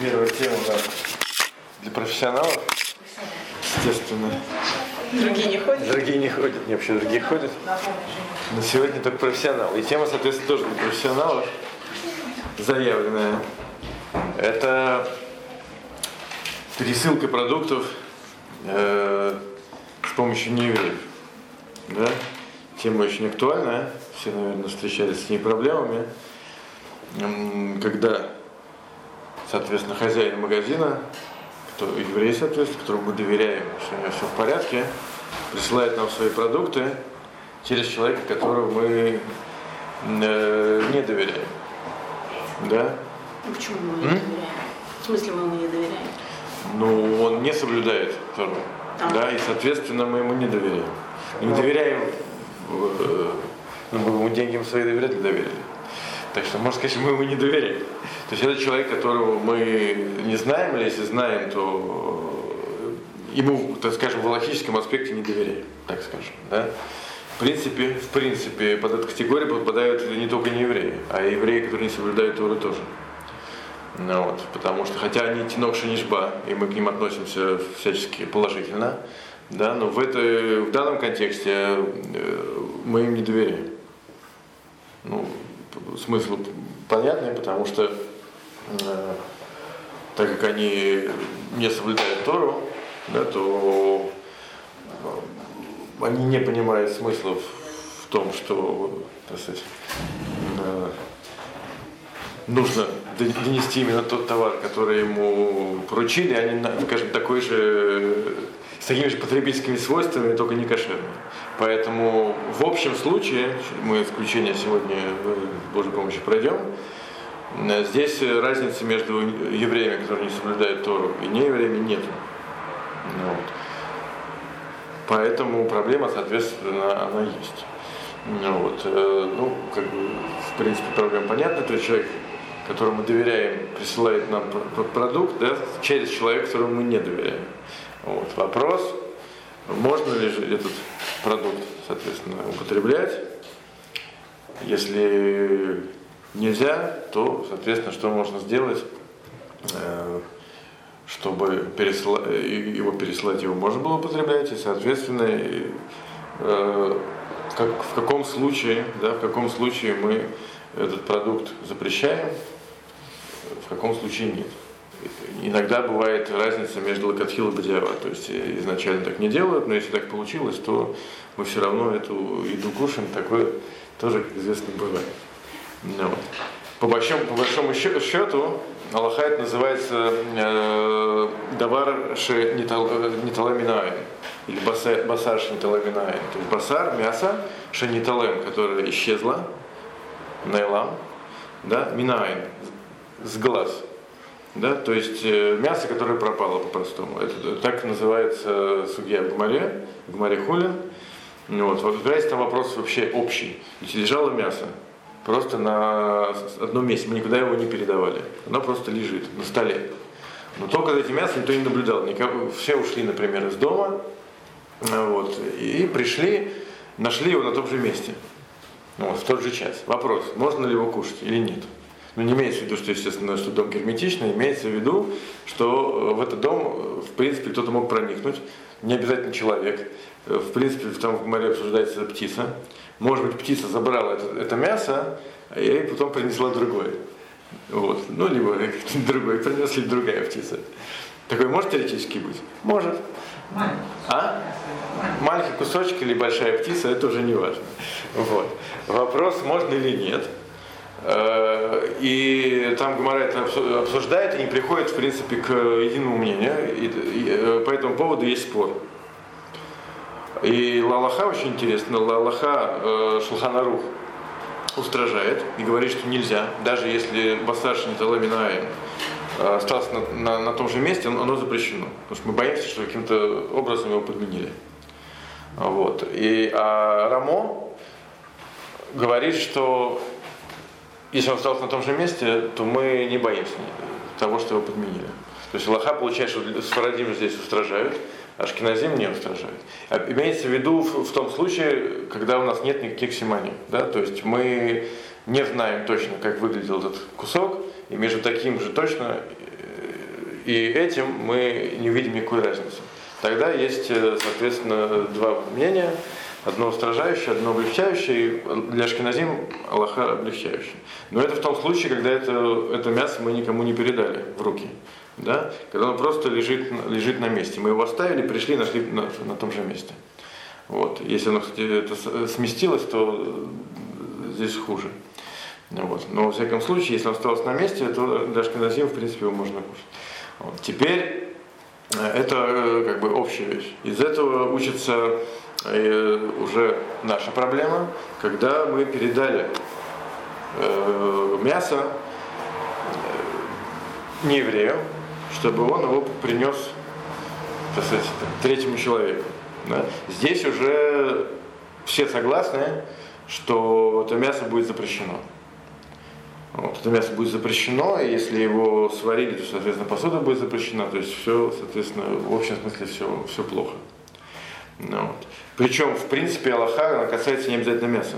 Первая тема у нас для профессионалов, естественно. Другие не ходят? Другие не ходят, не вообще другие ходят. Но сегодня только профессионалы. И тема, соответственно, тоже для профессионалов заявленная. Это пересылка продуктов э, с помощью неевреев. Да? Тема очень актуальная. Все, наверное, встречались с ней проблемами. Когда, соответственно, хозяин магазина, кто еврей, соответственно, которому мы доверяем, что у него все в порядке, присылает нам свои продукты через человека, которого мы э, не доверяем. Да? Ну, Почему мы ему не доверяем? В смысле мы ему не доверяем? Ну, он не соблюдает Тору. А. Да, и, соответственно, мы ему не доверяем. Не доверяем, э, ну, мы ему деньги свои доверяли, доверили. Так что, можно сказать, мы ему не доверяем. То есть это человек, которого мы не знаем, или если знаем, то ему, так скажем, в логическом аспекте не доверяем, так скажем. Да? В принципе, в принципе, под эту категорию попадают не только не евреи, а и евреи, которые не соблюдают Тору тоже. Ну, вот, потому что, хотя они тинок шинишба, и мы к ним относимся всячески положительно, да, но в, этой, в данном контексте э, мы им не доверяем. Ну, смысл понятный, потому что э, так как они не соблюдают Тору, да, то э, они не понимают смысла в, в том, что так сказать, э, нужно донести именно тот товар, который ему поручили, они, скажем, такой же, такими же потребительскими свойствами, только не кошерными. Поэтому в общем случае, мы исключение сегодня э, с Божьей помощью пройдем, э, здесь разницы между евреями, которые не соблюдают Тору, и неевреями нет. Ну вот. Поэтому проблема, соответственно, она есть. Ну, вот, э, ну, как бы, в принципе, проблема понятна. То есть человек, которому мы доверяем, присылает нам пр- пр- продукт да, через человека, которому мы не доверяем. Вот. Вопрос, можно ли же этот продукт, соответственно, употреблять. Если нельзя, то, соответственно, что можно сделать, э, чтобы пересла- его переслать, его можно было употреблять, и, соответственно, э, как, в каком случае, да, в каком случае мы этот продукт запрещаем, в каком случае нет. Иногда бывает разница между локотхил и бадиава, то есть э, изначально так не делают, но если так получилось, то мы все равно эту еду кушаем, такое тоже, как известно, бывает. Ну, вот. По, большому, по большому счету, Аллаха это называется э, давар ше ниталаминаем, или баса- басар ше ниталаминаем. То есть басар, мясо, ше ниталем, которое исчезло, найлам, да, минаем, с глаз. Да, то есть э, мясо, которое пропало по-простому. Это так называется судья в Гмаре, в Гмаре Хулин. Вот, разбирается там вопрос вообще общий. Ведь лежало мясо просто на одном месте, мы никуда его не передавали. Оно просто лежит на столе. Но только за этим мясом никто не наблюдал. Никого, все ушли, например, из дома, вот, и пришли, нашли его на том же месте. Вот, в тот же час. Вопрос, можно ли его кушать или нет? Ну, не имеется в виду, что, естественно, что дом герметичный, имеется в виду, что э, в этот дом, э, в принципе, кто-то мог проникнуть, не обязательно человек. Э, В принципе, там в море обсуждается птица. Может быть, птица забрала это, это мясо, и потом принесла другое. Вот. Ну, либо как-то другое, принесли другая птица. Такое может теоретически быть? Может. А? Маленький кусочек или большая птица, это уже не важно. Вот. Вопрос, можно или нет. Э, И там Гомора это обсу- обсуждает и не приходит, в принципе, к единому мнению. И, и, э, по этому поводу есть спор. И Лалаха очень интересно. Лалаха э, Шулханарух устражает и говорит, что нельзя, даже если Басарш Ниталаминаем остался на, на, на том же месте, оно запрещено. Потому что мы боимся, что каким-то образом его подменили. Вот. И а Рамо говорит, что если он остался на том же месте, то мы не боимся того, что его подменили. То есть Аллаха получает, что Сфарадим здесь устражают, а Ашкеназим не устражают. А Имеется в виду в, том случае, когда у нас нет никаких симаний. Да? То есть мы не знаем точно, как выглядел этот кусок, и между таким же точно и этим мы не увидим никакой разницы. Тогда есть, э, соответственно, два мнения. Одно устражающее, одно облегчающее. Для шкиназим Аллаха облегчающее. Но это в том случае, когда это, это мясо мы никому не передали в руки. Да? Когда оно просто лежит, лежит на месте. Мы его оставили, пришли и нашли на, на том же месте. Вот. Если оно, кстати, это сместилось, то здесь хуже. Вот. Но во всяком случае, если он остался на месте, то даже каназим, в принципе, его можно кушать. Вот. Теперь э, это э, как бы общая вещь. Из этого учится уже наша проблема, когда мы передали мясо не еврею, чтобы он его принес так сказать, третьему человеку. Да? Здесь уже все согласны, что это мясо будет запрещено. Вот, это мясо будет запрещено, и если его сварили, то, соответственно, посуда будет запрещена, то есть все, соответственно, в общем смысле все, все плохо. Ну, вот. Причем, в принципе, Аллаха касается не обязательно мяса,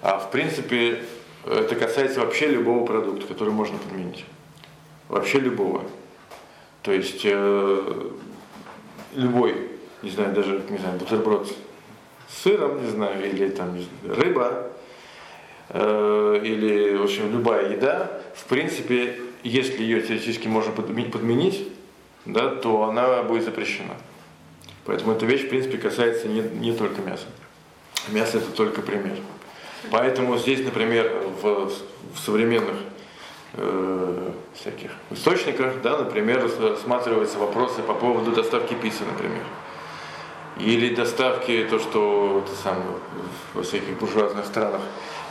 а в принципе это касается вообще любого продукта, который можно подменить. Вообще любого. То есть э, любой, не знаю, даже, не знаю, бутерброд с сыром, не знаю, или там рыба, Э, или, в общем, любая еда, в принципе, если ее теоретически можно подменить, да, то она будет запрещена. Поэтому эта вещь, в принципе, касается не, не только мяса. Мясо это только пример. Поэтому здесь, например, в, в современных э, всяких источниках, да, например, рассматриваются вопросы по поводу доставки пиццы, например. Или доставки, то, что это самое, во всяких буржуазных странах,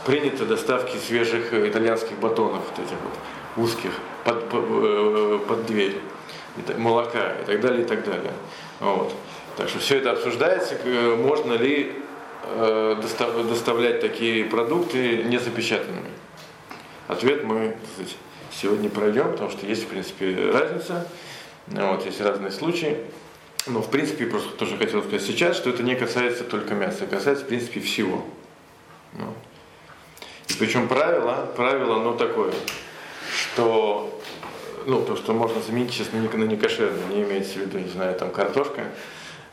принято доставки свежих итальянских батонов, вот этих вот узких, под, под, э, под дверь, молока и так далее, и так далее. Вот. Так что все это обсуждается, можно ли э, доставлять такие продукты незапечатанными. Ответ мы сказать, сегодня пройдем, потому что есть, в принципе, разница, вот, есть разные случаи. Но, в принципе, просто тоже хотел сказать сейчас, что это не касается только мяса, это касается, в принципе, всего. Ну. И причем правило, правило, ну такое, что ну, то, что можно заменить сейчас на некошерное, не имеется в виду, не знаю, там картошка,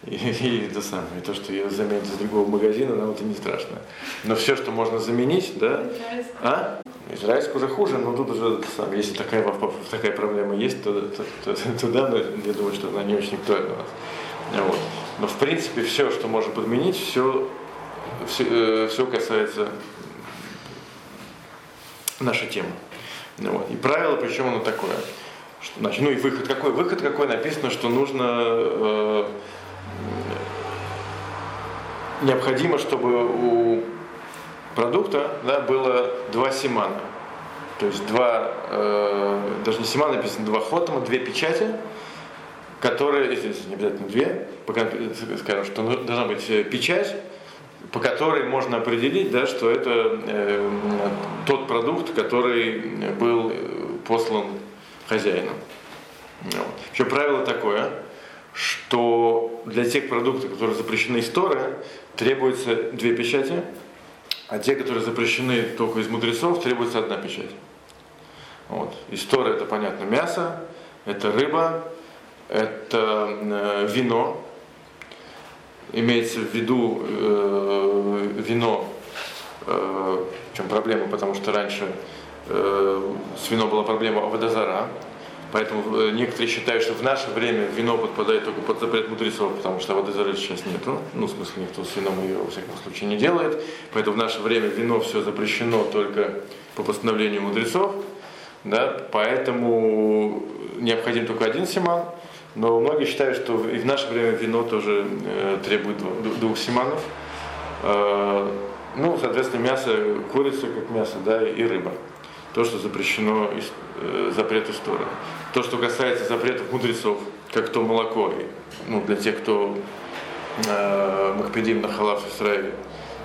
и, и это самое, и то, что ее заменить из другого магазина, нам это не страшно. Но все, что можно заменить, да? А? Израильск уже хуже, но тут уже сам, если такая, такая проблема есть, то, то, то, то да, но я думаю, что она не очень актуальна у нас. Вот. Но в принципе все, что можно подменить, все, все, э, все касается наша тема. Ну, вот. И правило, причем оно такое. Что, значит, ну и выход какой? Выход какой написано, что нужно э, необходимо, чтобы у продукта да, было два симана. То есть два, э, даже не симана написано, два хотома, две печати, которые, здесь не обязательно две, пока скажем, что должна быть печать, по которой можно определить, да, что это э, тот продукт, который был послан хозяином. Вот. Еще правило такое, что для тех продуктов, которые запрещены из Торы, требуется две печати, а те, которые запрещены только из мудрецов, требуется одна печать. Вот. Из Торы это понятно мясо, это рыба, это э, вино, имеется в виду э, вино, э, в чем проблема, потому что раньше э, с вином была проблема водозара, поэтому э, некоторые считают, что в наше время вино подпадает только под запрет мудрецов, потому что водозары сейчас нету, ну, в смысле, никто с вином ее, во всяком случае, не делает, поэтому в наше время вино все запрещено только по постановлению мудрецов, да, поэтому необходим только один симан – но многие считают, что и в наше время вино тоже э, требует двух симанов. Э, ну, соответственно, мясо, курица как мясо, да, и рыба. То, что запрещено из, э, запрет истории. То, что касается запретов мудрецов, как то молоко, ну, для тех, кто э, Махпедим на халав Израиле,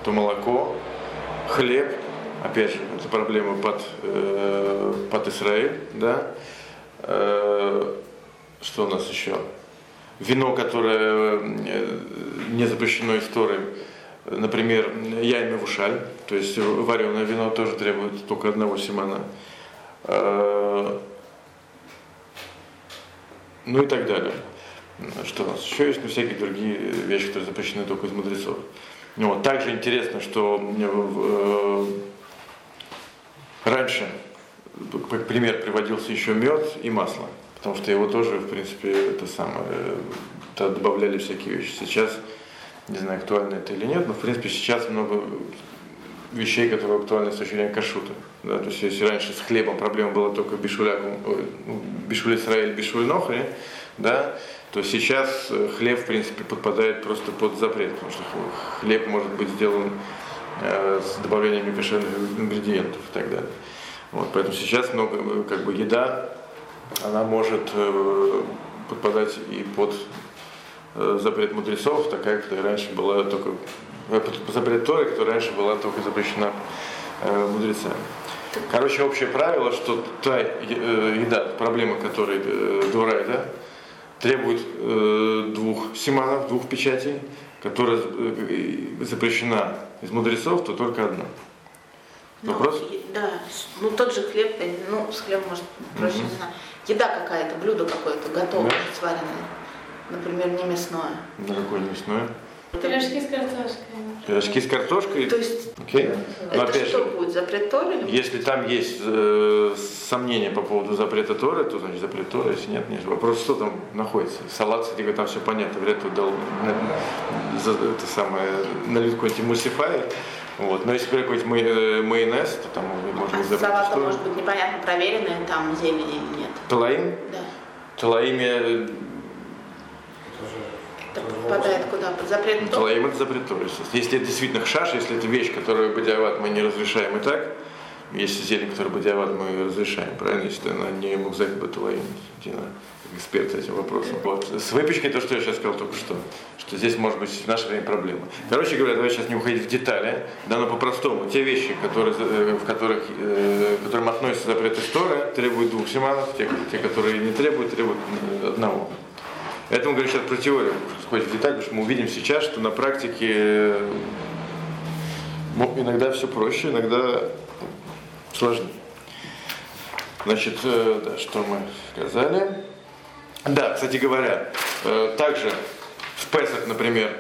то молоко, хлеб, опять же, это проблема под, э, под Израиль, да, э, что у нас еще? Вино, которое э, не запрещено историей, например, яйми вушаль, то есть вареное вино тоже требует только одного семана. Э, ну и так далее. Что у нас еще есть? Ну, всякие другие вещи, которые запрещены только из мудрецов. Ну, вот. Также интересно, что э, раньше, как пример, приводился еще мед и масло. Потому что его тоже, в принципе, это самое, это добавляли всякие вещи. Сейчас, не знаю, актуально это или нет, но, в принципе, сейчас много вещей, которые актуальны с точки зрения кашута. Да, то есть если раньше с хлебом проблема была только бишуляком, ну, бишуль Исраиль, бишуль Нохри, да, то сейчас э, хлеб, в принципе, подпадает просто под запрет, потому что хлеб может быть сделан э, с добавлением кошерных ингредиентов и так далее. Вот, поэтому сейчас много, э, как бы, еда, она может э, подпадать и под запрет мудрецов, такая, которая раньше была только э, запрет Торы, которая раньше была только запрещена э, мудрецами. Короче, общее правило, что та э, еда, проблема которой э, да, требует э, двух симанов, двух печатей, которая э, запрещена из мудрецов, то только одна. Ну, Вопрос? Да, ну тот же хлеб, ну с хлебом может проще, угу. не знаю. Еда какая-то, блюдо какое-то готовое, да? сваренное. Например, не мясное. Да какое не мясное? Пирожки с картошкой. Пирожки с картошкой? То есть, okay. это опять что же, будет, запрет Торы? Если там есть э, сомнения по поводу запрета Торы, то значит запрет Торы, если нет, нет. Вопрос, что там находится. Салат, кстати, там все понятно, вряд ли дал на, за, это самое, налить какой-нибудь эмульсифайер. Вот. Но если какой-нибудь э, майонез, то там можно а запретить. Салат может быть непонятно, проверенный там зелень или нет. Талаим? Да. Талаиме попадает куда? Под запрет Тора? Талаим это запрет Тора, Если это действительно хшаш, если это вещь, которую бадиават мы не разрешаем и так, если зелень, которую бадиават мы разрешаем, правильно? Если она не мукзак баталаим, эксперт этим вопросом. Вот. С выпечкой то, что я сейчас сказал только что, что здесь может быть в наше время проблема. Короче говоря, давай сейчас не уходить в детали, да, но по-простому, те вещи, которые, э, в которых, э, к которым относятся запрет истории, требуют двух семанов, те, те, которые не требуют, требуют одного. Это мы говорим сейчас про теорию, сходить в деталь, потому что мы увидим сейчас, что на практике ну, иногда все проще, иногда сложнее. Значит, э, да, что мы сказали? Да, кстати говоря, э, также в Песах, например,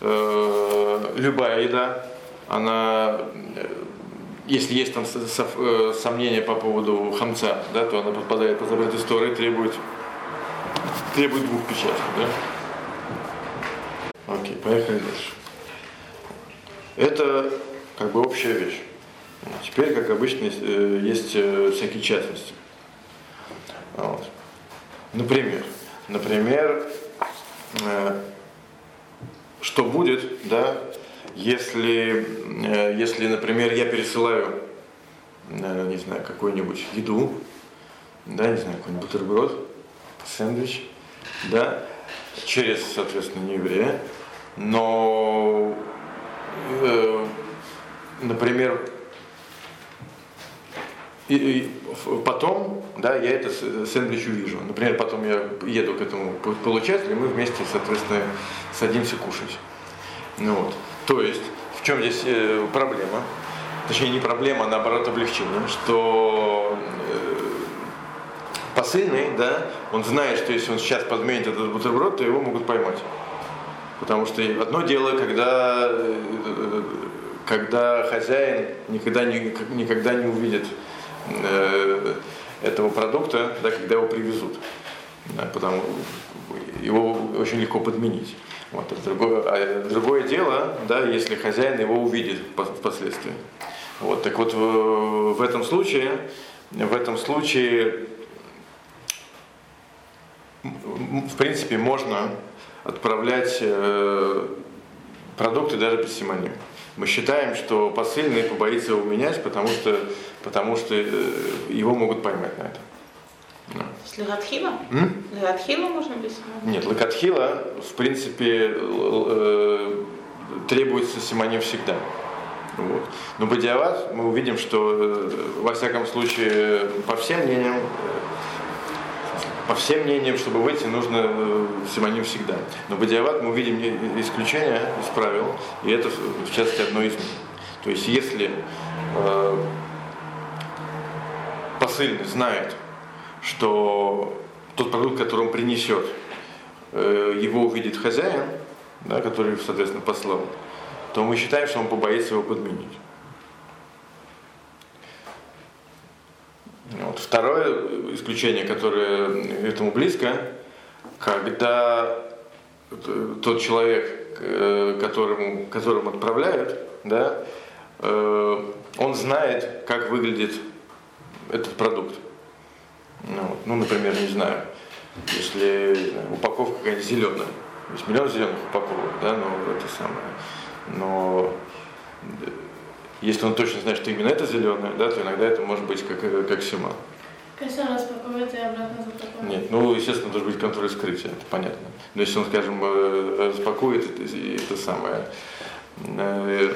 э, любая еда, она, если есть там сомнения по поводу хамца, да, то она подпадает под запрет истории, требует требует двух печатей, да? Окей, поехали дальше. Это как бы общая вещь. Теперь, как обычно, э, есть э, всякие частности. Вот. Например, например, э, что будет, да, если, если, например, я пересылаю, не знаю, какую-нибудь еду, да, не знаю, какой-нибудь бутерброд, сэндвич, да, через, соответственно, не еврея, но, э, например, и, и потом, да, я это сэндвич увижу. Например, потом я еду к этому получателю, и мы вместе, соответственно, садимся кушать. Ну, вот. То есть, в чем здесь э, проблема? Точнее, не проблема, а наоборот облегчение, что э, посыльный, да, он знает, что если он сейчас подменит этот бутерброд, то его могут поймать. Потому что одно дело, когда, когда хозяин никогда никогда не увидит э, этого продукта, да, когда его привезут. Да, потому его очень легко подменить. Вот. Другое, а другое дело, да, если хозяин его увидит впоследствии. Вот. Так вот в, в этом случае, в этом случае в принципе, можно отправлять э, продукты даже без симоним. Мы считаем, что посыльный побоится его менять, потому что, потому что э, его могут поймать на это. Да. С легатхила? Легатхила можно без симоним? Нет, легатхила, в принципе, э, требуется симоним всегда. Вот. Но Бадиават мы увидим, что во всяком случае, по всем мнениям, по всем мнениям, чтобы выйти, нужно э, симоним всегда. Но Бадиават мы увидим исключение из правил, и это в частности одно из них. То есть если э, посыльный знает, что тот продукт, который он принесет, э, его увидит хозяин, да, который, соответственно, послал, то мы считаем, что он побоится его подменить. Вот. Второе исключение, которое этому близко, когда тот человек, э, которому, которому отправляют, да, э, он знает, как выглядит этот продукт. Ну, ну например, не знаю, если упаковка какая-нибудь зеленая, есть миллион зеленых упаковок, да, но это самое. Но если он точно знает, что именно это зеленое, да, то иногда это может быть как, как сима. Конечно, распаковывать и обратно запаковывать. Нет, ну, естественно, должен быть контроль скрытия, это понятно. Но если он, скажем, э, распакует это, это самое э,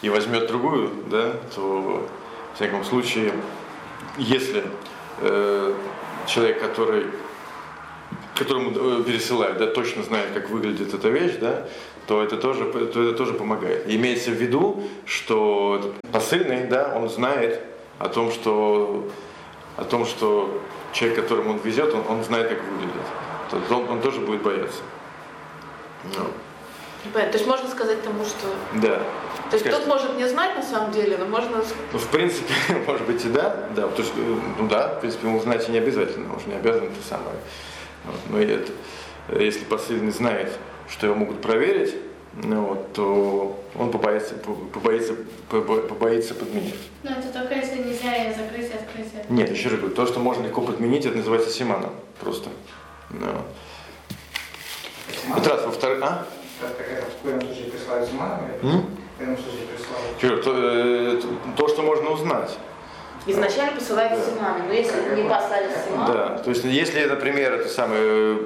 и возьмет другую, да, то в всяком случае, если э, человек, который которому э, пересылают, да, точно знает, как выглядит эта вещь, да, то это тоже, то это тоже помогает. И имеется в виду, что посыльный, да, он знает о том, что, о том, что человек, которому он везет, он, он знает, как выглядит. То он, он тоже будет бояться. Ну. То есть можно сказать тому, что... Да. То есть тот может не знать на самом деле, но можно... Ну, в принципе, может быть и да, да, потому что, ну да, в принципе, ему знать и не обязательно, он же не обязан это самое. Вот, но это, если посыльный знает, что его могут проверить, ну, вот, то он побоится, побоится, побоится подменить. Но это только если нельзя ее закрыть и открыть. Нет, еще раз говорю, то, что можно легко подменить, это называется симаном просто. Ну. Вот раз, во-вторых, а? В коем случае присылают симаном? В коем случае присылают? То, э, то, что можно узнать. Изначально посылают да. симаны, но если не послали симаны... Да, то есть если, например, это самое э,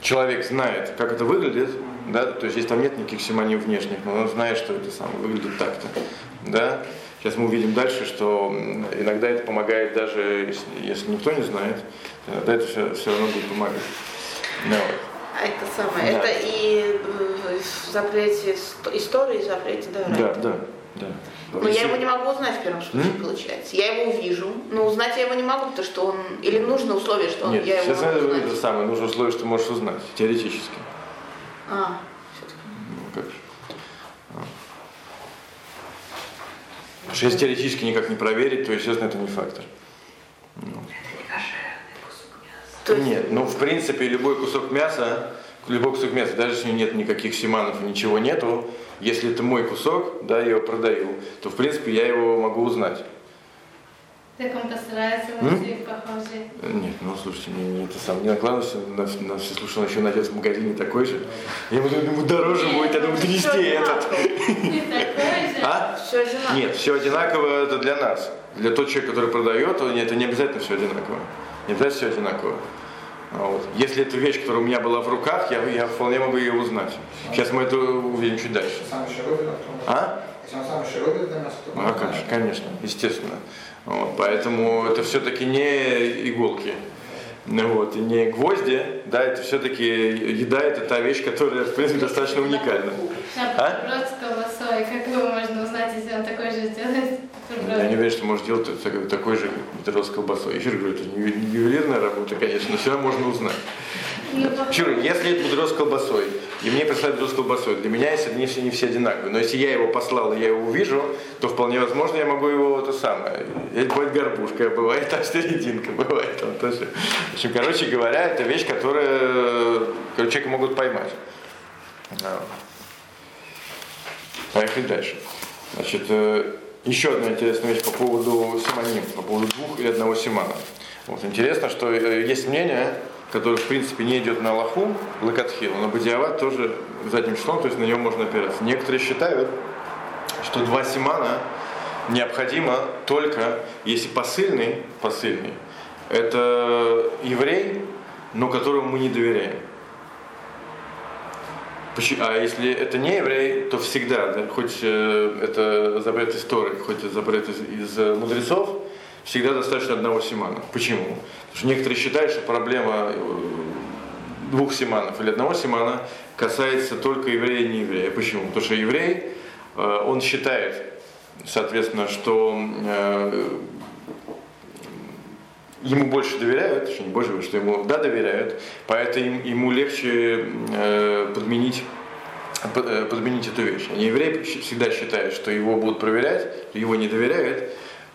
человек знает, как это выглядит, да, то есть если там нет никаких симоним внешних, но он знает, что это самое выглядит так-то, да. Сейчас мы увидим дальше, что иногда это помогает даже, если, если никто не знает, иногда это все, все равно будет помогать. Ну, а это самое, да. это и э, в запрете истории, в запрете да, да, да, да. Но если... я его не могу узнать в первом случае, mm? получается. Я его увижу, но узнать я его не могу, потому что он... Или нужно условие, что он, Нет, я его сейчас могу это самое, нужно условие, что ты можешь узнать, теоретически. А, все-таки. Ну, как же. А. Потому что если теоретически никак не проверить, то, естественно, это не фактор. Ну. Нет, ну, в принципе, любой кусок мяса, любой кусок мяса, даже если нет никаких симанов и ничего нету, если это мой кусок, да, я его продаю, то, в принципе, я его могу узнать. Так он постарается быть похожий? Нет, ну слушайте, мне, мне это сам не накладывался, на, на все слушал, еще найдет в магазине такой же. Я буду ему дороже будет, я думаю, нести этот. Не такой же? А? Все одинаково. Нет, все одинаково это для нас. Для тот человек, который продает, то это не обязательно все одинаково. Не обязательно все одинаково. А вот. Если это вещь, которая у меня была в руках, я, я вполне могу ее узнать. Сейчас мы это увидим чуть дальше. А? Если он самый широкий для нас, то... А, конечно, конечно, естественно. Вот, поэтому это все-таки не иголки. Ну, вот, и не гвозди, да, это все-таки еда, это та вещь, которая, в принципе, достаточно уникальна. А? Как его можно узнать, если он такой же сделает? Я не уверен, что может делать такой же бутерброд с колбасой. Еще раз говорю, это не ювелирная работа, конечно, но все равно можно узнать. Чур, если это бутерброд с колбасой, и мне прислали бутерброд с колбасой, для меня если они все не все одинаковые. Но если я его послал, и я его увижу, то вполне возможно я могу его то самое. Это бывает горбушка, бывает там серединка, бывает там тоже. В общем, короче говоря, это вещь, которую человека могут поймать. Поехали дальше. Значит, э, еще одна интересная вещь по поводу симоним, по поводу двух или одного симана. Вот, интересно, что э, есть мнение, которое в принципе не идет на Аллаху, Лакатхил, но Бадиават тоже задним числом, то есть на него можно опираться. Некоторые считают, что два симана необходимо только если посыльный, посыльный, это еврей, но которому мы не доверяем. А если это не еврей, то всегда, да, хоть э, это запрет истории, хоть это запрет из, из мудрецов, всегда достаточно одного симана. Почему? Потому что некоторые считают, что проблема э, двух симанов или одного симана касается только еврея и не еврея. Почему? Потому что еврей, э, он считает, соответственно, что ему больше доверяют, точнее не больше, что ему да доверяют, поэтому ему легче э, подменить э, подменить эту вещь. А еврей всегда считает, что его будут проверять, его не доверяют,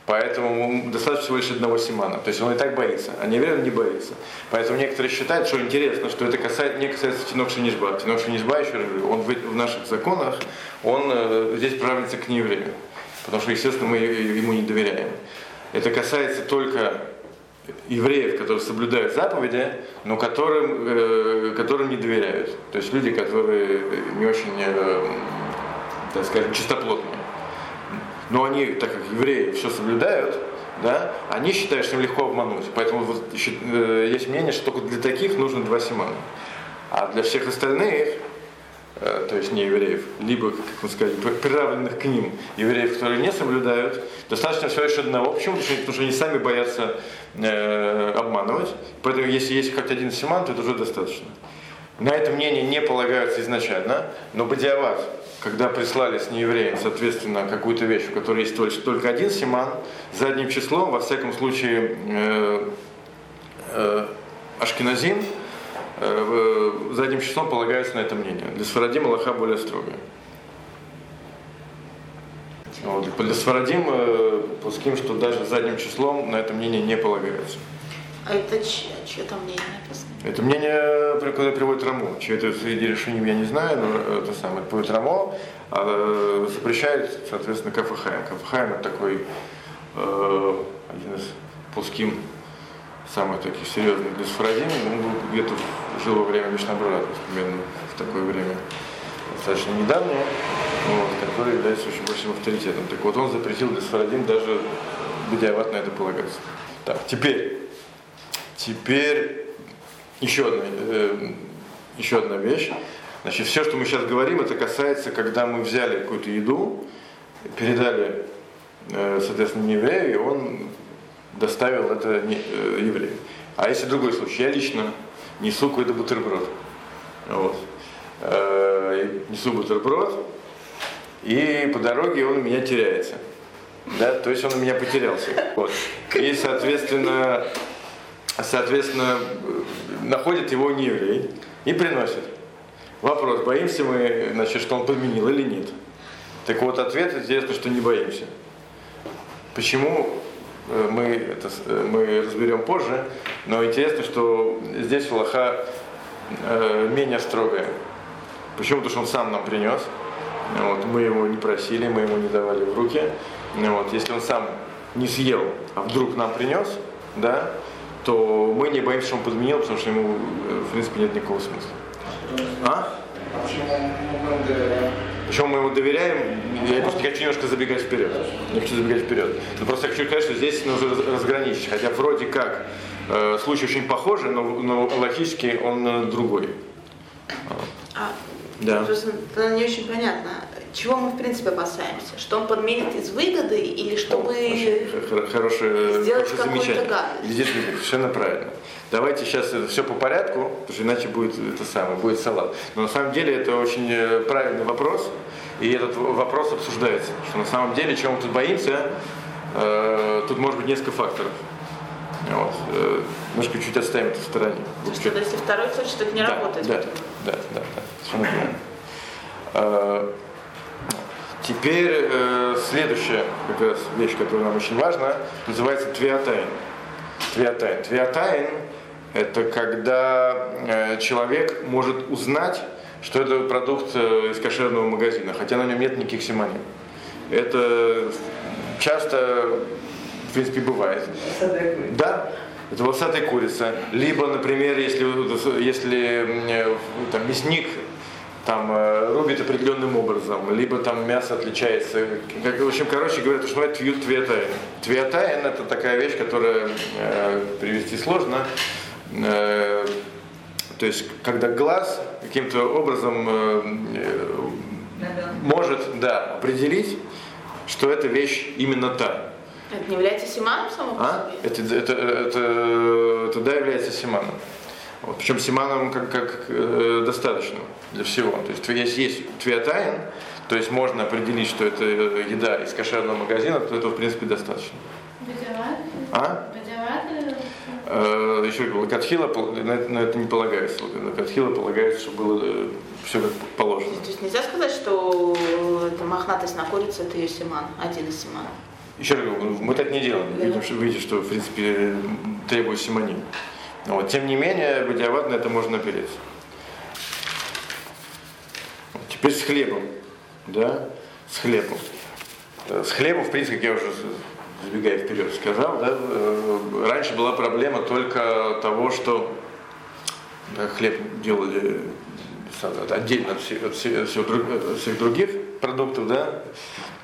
поэтому достаточно всего лишь одного симана. То есть он и так боится, а не еврей он не боится. Поэтому некоторые считают, что интересно, что это касается, не касается Тинок Шинишба. Тинок Шинишба, еще раз говорю, он в, в наших законах, он э, здесь приравнивается к нееврею. Потому что, естественно, мы ему не доверяем. Это касается только евреев, которые соблюдают заповеди, но которым, э, которым не доверяют. То есть люди, которые не очень, э, так сказать, чистоплотные. Но они, так как евреи все соблюдают, да, они считают, что им легко обмануть. Поэтому вот, э, есть мнение, что только для таких нужно два симана. А для всех остальных Э, то есть не евреев, либо, как мы сказали, приравненных к ним евреев, которые не соблюдают, достаточно всего лишь одного. Почему? Потому что они сами боятся э, обманывать. Поэтому если есть хоть один симан, то это уже достаточно. На это мнение не полагаются изначально, но Бадиават, когда прислали с неевреем, соответственно, какую-то вещь, у которой есть только, только один симан, задним числом, во всяком случае, э, э, Ашкиназин, Э, задним числом полагаются на это мнение. Для Сфарадим Аллаха более строгая. Вот. Для Сфарадим э, пуским, что даже задним числом на это мнение не полагается. А это чье, чье там мнение написано? Это мнение, куда приводит Рамо. Чье это среди решений я не знаю, но это самое, это приводит Рамо, а запрещает, соответственно, Кафахаем. Кафахаем это такой э, один из пуским самых таких серьезных для Сфарадим, он где-то жил во время Мишнабрура, примерно в такое время достаточно недавнее, вот, который является очень большим авторитетом. Так вот, он запретил для Сфарадим даже бедиават на это полагаться. Так, теперь, теперь еще одна, э, еще одна вещь. Значит, все, что мы сейчас говорим, это касается, когда мы взяли какую-то еду, передали, э, соответственно, еврею, и он доставил это не, э, еврею. А если другой случай, я лично несу какой-то бутерброд. Вот. Э, несу бутерброд, и по дороге он у меня теряется. Да, то есть он у меня потерялся. Вот. И, соответственно, соответственно, находит его не еврей и приносит. Вопрос, боимся мы, значит, что он подменил или нет? Так вот, ответ интересно, что не боимся. Почему? Э, мы, это, э, мы разберем позже, но интересно, что здесь Аллаха э, менее строгая. Почему? Потому что он сам нам принес. Вот, мы его не просили, мы ему не давали в руки. Вот, если он сам не съел, а вдруг нам принес, да, то мы не боимся, что он подменил, потому что ему, э, в принципе, нет никакого смысла. А? Почему доверяем? Почему мы ему доверяем? Я просто хочу немножко забегать вперед. Не хочу забегать вперед. Но просто хочу сказать, что здесь нужно разграничить. Хотя вроде как э, случай очень похожий, но, но логически он э, другой. А, да. Просто не очень понятно. Чего мы в принципе опасаемся? Что он подменит из выгоды или чтобы хорошее, сделать какую-то гадость? Здесь совершенно правильно. Давайте сейчас это все по порядку, потому что иначе будет это самое, будет салат. Но на самом деле это очень э, правильный вопрос, и этот вопрос обсуждается. Что на самом деле, чего мы тут боимся, э, тут может быть несколько факторов. Вот. Э, немножко чуть оставим это в стороне. То есть, если второй случай, то это не да, работает? Да, да, да, да, совершенно правильно. Теперь э, следующая как раз вещь, которая нам очень важна, называется טביעת עין. טביעת עין. טביעת עין это когда э, человек может узнать, что это продукт э, из кошерного магазина, хотя на нем нет никаких סימנים. Это часто, в принципе, бывает. Да, это волосатая курица. Либо, например, если, если э, там, мясник там рубит определенным образом, либо там мясо отличается. Как, в общем, короче говоря, то, что называется твиотайн. Твиотайн это такая вещь, которая э, привести сложно. Э, то есть, когда глаз каким-то образом э, может да, определить, что эта вещь именно та. Это не является симаном само а? Это, это, это, это, да, является симаном. Вот, причем симаном как, как э, достаточно для всего. То есть если есть твиатайн, то есть можно определить, что это еда из кошерного магазина, то этого в принципе достаточно. А? Бадиават Э, еще говорю, Лакатхила, на это, на это не полагается. Лакатхила полагается, что было э, все как положено. То есть нельзя сказать, что это мохнатость на курице это ее симан, один из симанов. Еще раз говорю, мы так не делаем. Видим, что, видите, что в принципе требует симоним. Вот. Тем не менее, на это можно опереться. Теперь с хлебом. Да? С хлебом. Э, с хлебом, в принципе, как я уже забегая вперед сказал, да, э, раньше была проблема только того, что да, хлеб делали отдельно от всех, от всех, от всех других продуктов, да,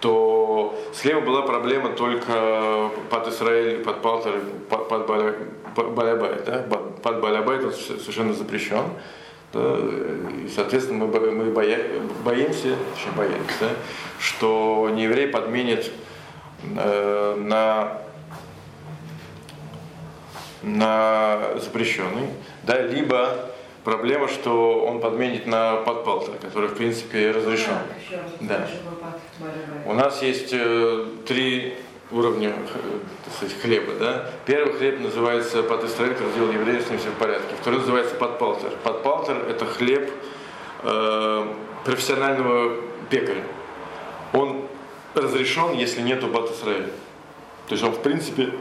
то слева была проблема только под Израиль, под Палтер, под, под Балябай, да, под Балябай это совершенно запрещен. Да, и, соответственно, мы, мы боя, боимся, очень боимся, да, что не еврей подменит э, на, на запрещенный, да, либо проблема, что он подменит на подпалтер, который в принципе разрешен. Да. У нас есть э, три уровня э, так сказать, хлеба. Да? Первый хлеб называется под Израиль, который делал евреи, с ним все в порядке. Второй называется подпалтер. Подпалтер это хлеб э, профессионального пекаря. Он разрешен, если нету бат. То есть он в принципе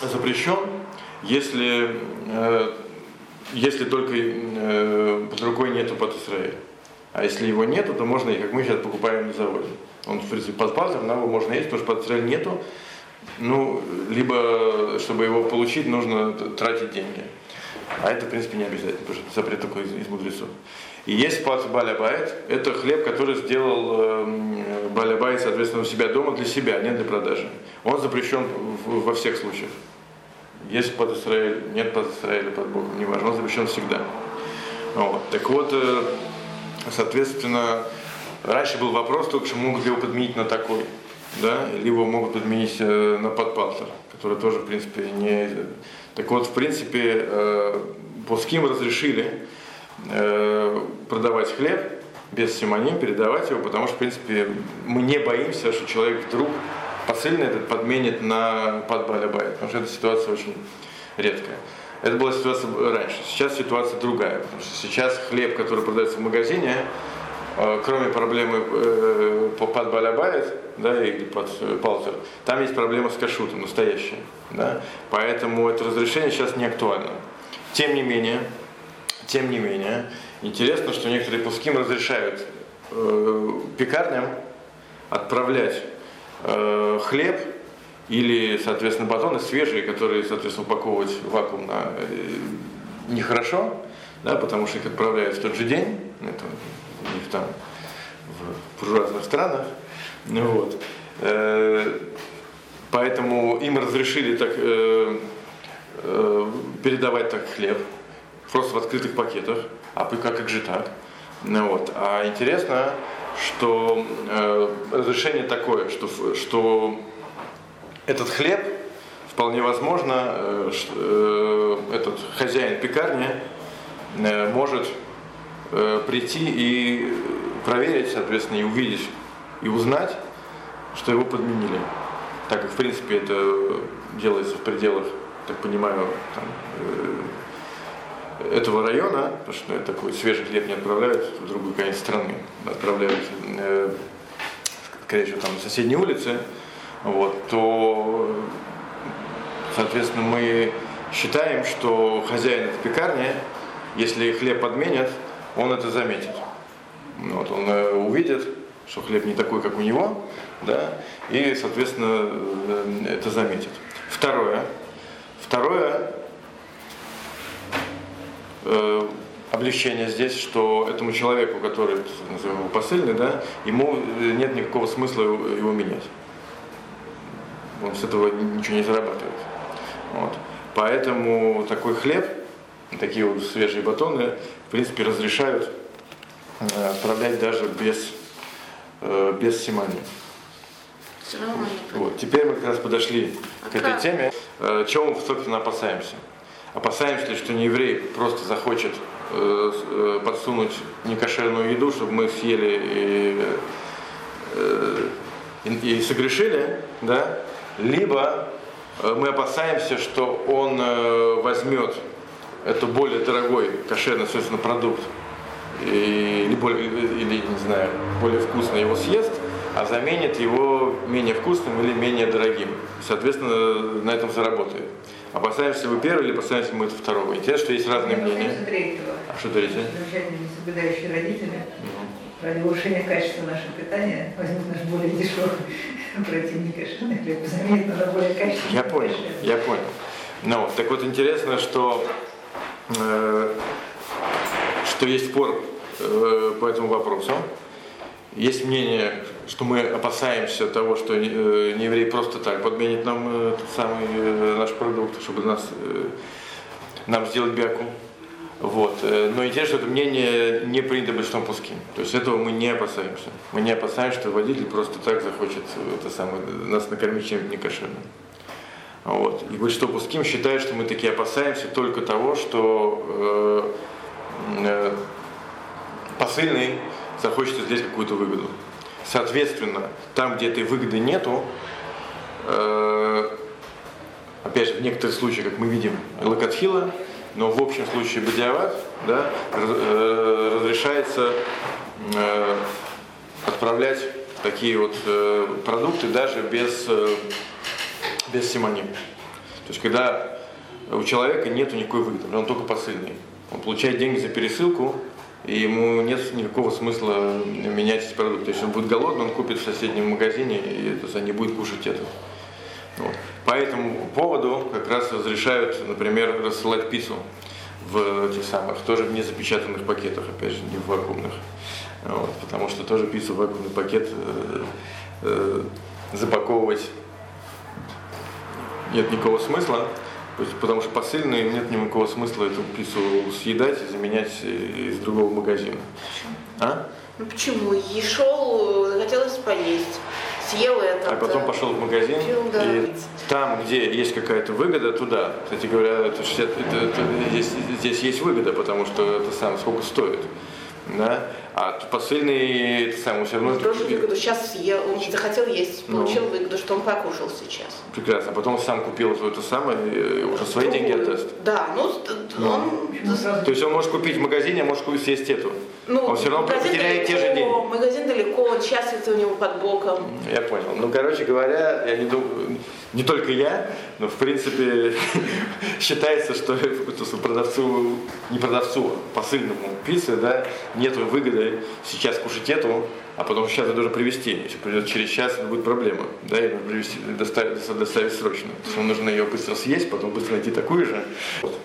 запрещен, если э, если только э, под рукой нету под Израиль. А если его нету, то можно, как мы сейчас покупаем на заводе. Он, в принципе, под пазом, нам его можно есть, потому что под Израиль нету. Ну, либо, чтобы его получить, нужно тратить деньги. А это, в принципе, не обязательно, потому что запрет такой из, из мудрецов. И есть пац балябайт, это хлеб, который сделал э, балябайт, соответственно, у себя дома для себя, не для продажи. Он запрещен в, во всех случаях. Есть под Израиль, нет под Израиля, под Богом, неважно, он запрещен всегда. Вот. Так вот, э, соответственно, раньше был вопрос только, что могут ли его подменить на такой, да, либо могут подменить э, на подпалтер, который тоже, в принципе, не... Так вот, в принципе, э, Пуским разрешили продавать хлеб без симоним, передавать его, потому что, в принципе, мы не боимся, что человек вдруг посыльный этот подменит на подбалябайт, потому что эта ситуация очень редкая. Это была ситуация раньше. Сейчас ситуация другая, потому что сейчас хлеб, который продается в магазине, э, кроме проблемы э, под да, или под э, палтер, там есть проблема с кашутом, настоящая. Да? Поэтому это разрешение сейчас не актуально. Тем не менее, тем не менее, интересно, что некоторые пуским разрешают э, пекарням отправлять э, хлеб или, соответственно, батоны свежие, которые, соответственно, упаковывать вакуумно э, нехорошо, да, потому что их отправляют в тот же день, это у них там в буржуазных странах, ну, вот. Э, поэтому им разрешили так э, э, передавать так хлеб, просто в открытых пакетах, а как, как же так? Ну, вот. А интересно, что э, разрешение такое, что, что этот хлеб вполне возможно, э, э, этот хозяин пекарни э, может э, прийти и проверить, соответственно, и увидеть, и узнать, что его подменили. Так как, в принципе, это делается в пределах, так понимаю, там, э, этого района, потому что ну, такой свежий хлеб не отправляют в другую конец страны, отправляют, э, скорее всего, там на соседней улице, вот, то, соответственно, мы считаем, что хозяин этой пекарни, если хлеб подменят, он это заметит. Вот, он э, увидит, что хлеб не такой, как у него, да, и, соответственно, э, это заметит. Второе. Второе, облегчение здесь, что этому человеку, который, назовем его посыльный, да, ему э, нет никакого смысла его, его менять. Он с этого ничего не зарабатывает. Вот. Поэтому такой хлеб, такие вот свежие батоны, в принципе, разрешают э, отправлять даже без, э, без симани. Вот. Теперь мы как раз подошли а к этой теме. Э, чего мы, собственно, опасаемся? Опасаемся ли, что не еврей просто захочет э, э, подсунуть некошерную еду, чтобы мы съели и, э, и, и согрешили, да? Либо мы опасаемся, что он возьмет это более дорогой кошерный, соответственно, продукт, или, более, или, не знаю, более вкусно его съест, а заменит его менее вкусным или менее дорогим. Соответственно, на этом заработает. Опасаемся вы первого или опасаемся мы второго? Интересно, что есть разные мнения. А что третьего? Замечательно не соблюдающие родители. Ну. Ради улучшения качества нашего питания возьмут наш более дешевый противник кошерный хлеб, заменит на более качественный. Я понял, я понял. Ну, так вот интересно, что э, что есть спор э, по этому вопросу. Есть мнение, что мы опасаемся того, что э, не еврей просто так подменит нам э, тот самый э, наш продукт, чтобы нас, нам сделать бяку. Вот. Но интересно, что это мнение не принято большинством пуски. То есть этого мы не опасаемся. Мы не опасаемся, что водитель просто так захочет это самое, нас накормить чем-нибудь некошерным. Вот. И большинство пуским считает, что мы такие опасаемся только того, что э, э, посыльный захочет здесь какую-то выгоду. Соответственно, там, где этой выгоды нету, э, опять же, в некоторых случаях, как мы видим, лакатхила, но в общем случае бадиават, да, э, разрешается э, отправлять такие вот э, продукты даже без, э, без симоним. То есть, когда у человека нет никакой выгоды, он только посыльный. Он получает деньги за пересылку, и ему нет никакого смысла менять эти продукты. Если он будет голодный, он купит в соседнем магазине и это, не будет кушать это. Вот. По этому поводу как раз разрешают, например, рассылать пиццу в этих самых, тоже в незапечатанных пакетах, опять же, не в вакуумных. Вот, потому что тоже пиццу в вакуумный пакет э, э, запаковывать нет никакого смысла. Потому что посыльные нет никакого смысла эту пиццу съедать и заменять из другого магазина. А? Ну почему? И шел, хотелось поесть. Съел это. А потом пошел в магазин, да. и там, где есть какая-то выгода, туда. Кстати говоря, это 60, это, это, здесь, здесь есть выгода, потому что это сам сколько стоит. Да? А посыльный это самое все равно. Он тоже выгоду сейчас съел, он захотел есть, ну. получил ну, выгоду, что он покушал сейчас. Прекрасно. А потом сам купил это самое, уже свои Другую. деньги отдаст. Да, ну, ну он. То есть он может купить в магазине, а может съесть эту. Ну, он все равно потеряет те же деньги. Магазин далеко, он сейчас это у него под боком. Я понял. Ну, короче говоря, я не думаю, не только я, но в принципе считается, что продавцу, не продавцу, а посыльному пиццы, да, нет выгоды сейчас кушать эту, а потом сейчас это должен привезти. Если придет через час, это будет проблема. Да, ее привезти, доставить, доставить срочно. Потому что нужно ее быстро съесть, потом быстро найти такую же. Вот.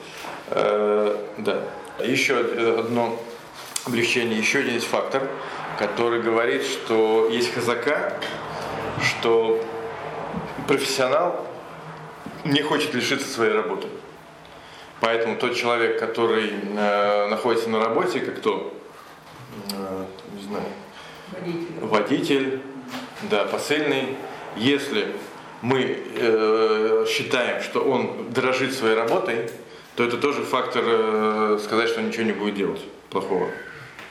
Э, да. Еще одно облегчение, еще один есть фактор, который говорит, что есть хазака, что профессионал не хочет лишиться своей работы. Поэтому тот человек, который э, находится на работе, как кто, э, не знаю, водитель, водитель да, посыльный, если мы э, считаем, что он дорожит своей работой, то это тоже фактор э, сказать, что он ничего не будет делать плохого.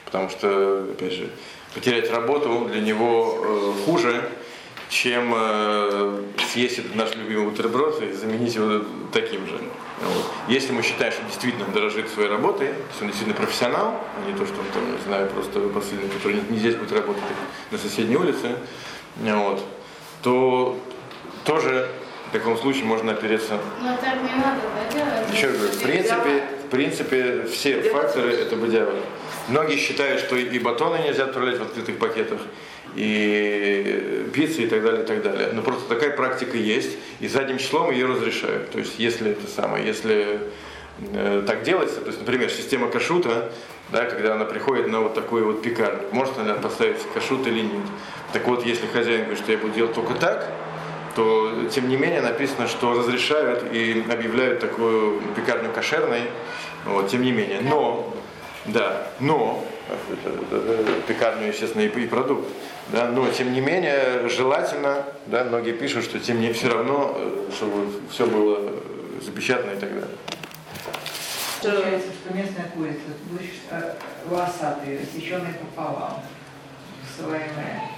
Потому что, опять же, потерять работу для него э, хуже, чем э, съесть этот наш любимый бутерброд и заменить его таким же. Вот. Если мы считаем, что действительно он дорожит своей работой, если он действительно профессионал, а не то, что он там, не знаю, просто посыльный, который не, здесь будет работать, а на соседней улице, вот, то тоже в таком случае можно опереться. Но так не надо, да, делать? Еще раз говорю, в принципе, в принципе, все факторы это бадиавы. Многие считают, что и батоны нельзя отправлять в открытых пакетах, и пиццы и так далее, и так далее. Но просто такая практика есть, и задним числом ее разрешают. То есть, если это самое, если э, так делается, то есть, например, система кашута, да, когда она приходит на вот такой вот пекарню, может она поставить кашут или нет. Так вот, если хозяин говорит, что я буду делать только так, то тем не менее написано, что разрешают и объявляют такую пекарню кошерной, вот, тем не менее. Но, да, но пекарню, естественно, и, и продукт. Да, но тем не менее желательно, да, многие пишут, что тем не все равно, э, чтобы все было запечатано и так далее. Получается, что местная курица, будешь э, волосатый, рассеченный пополам, высылаемая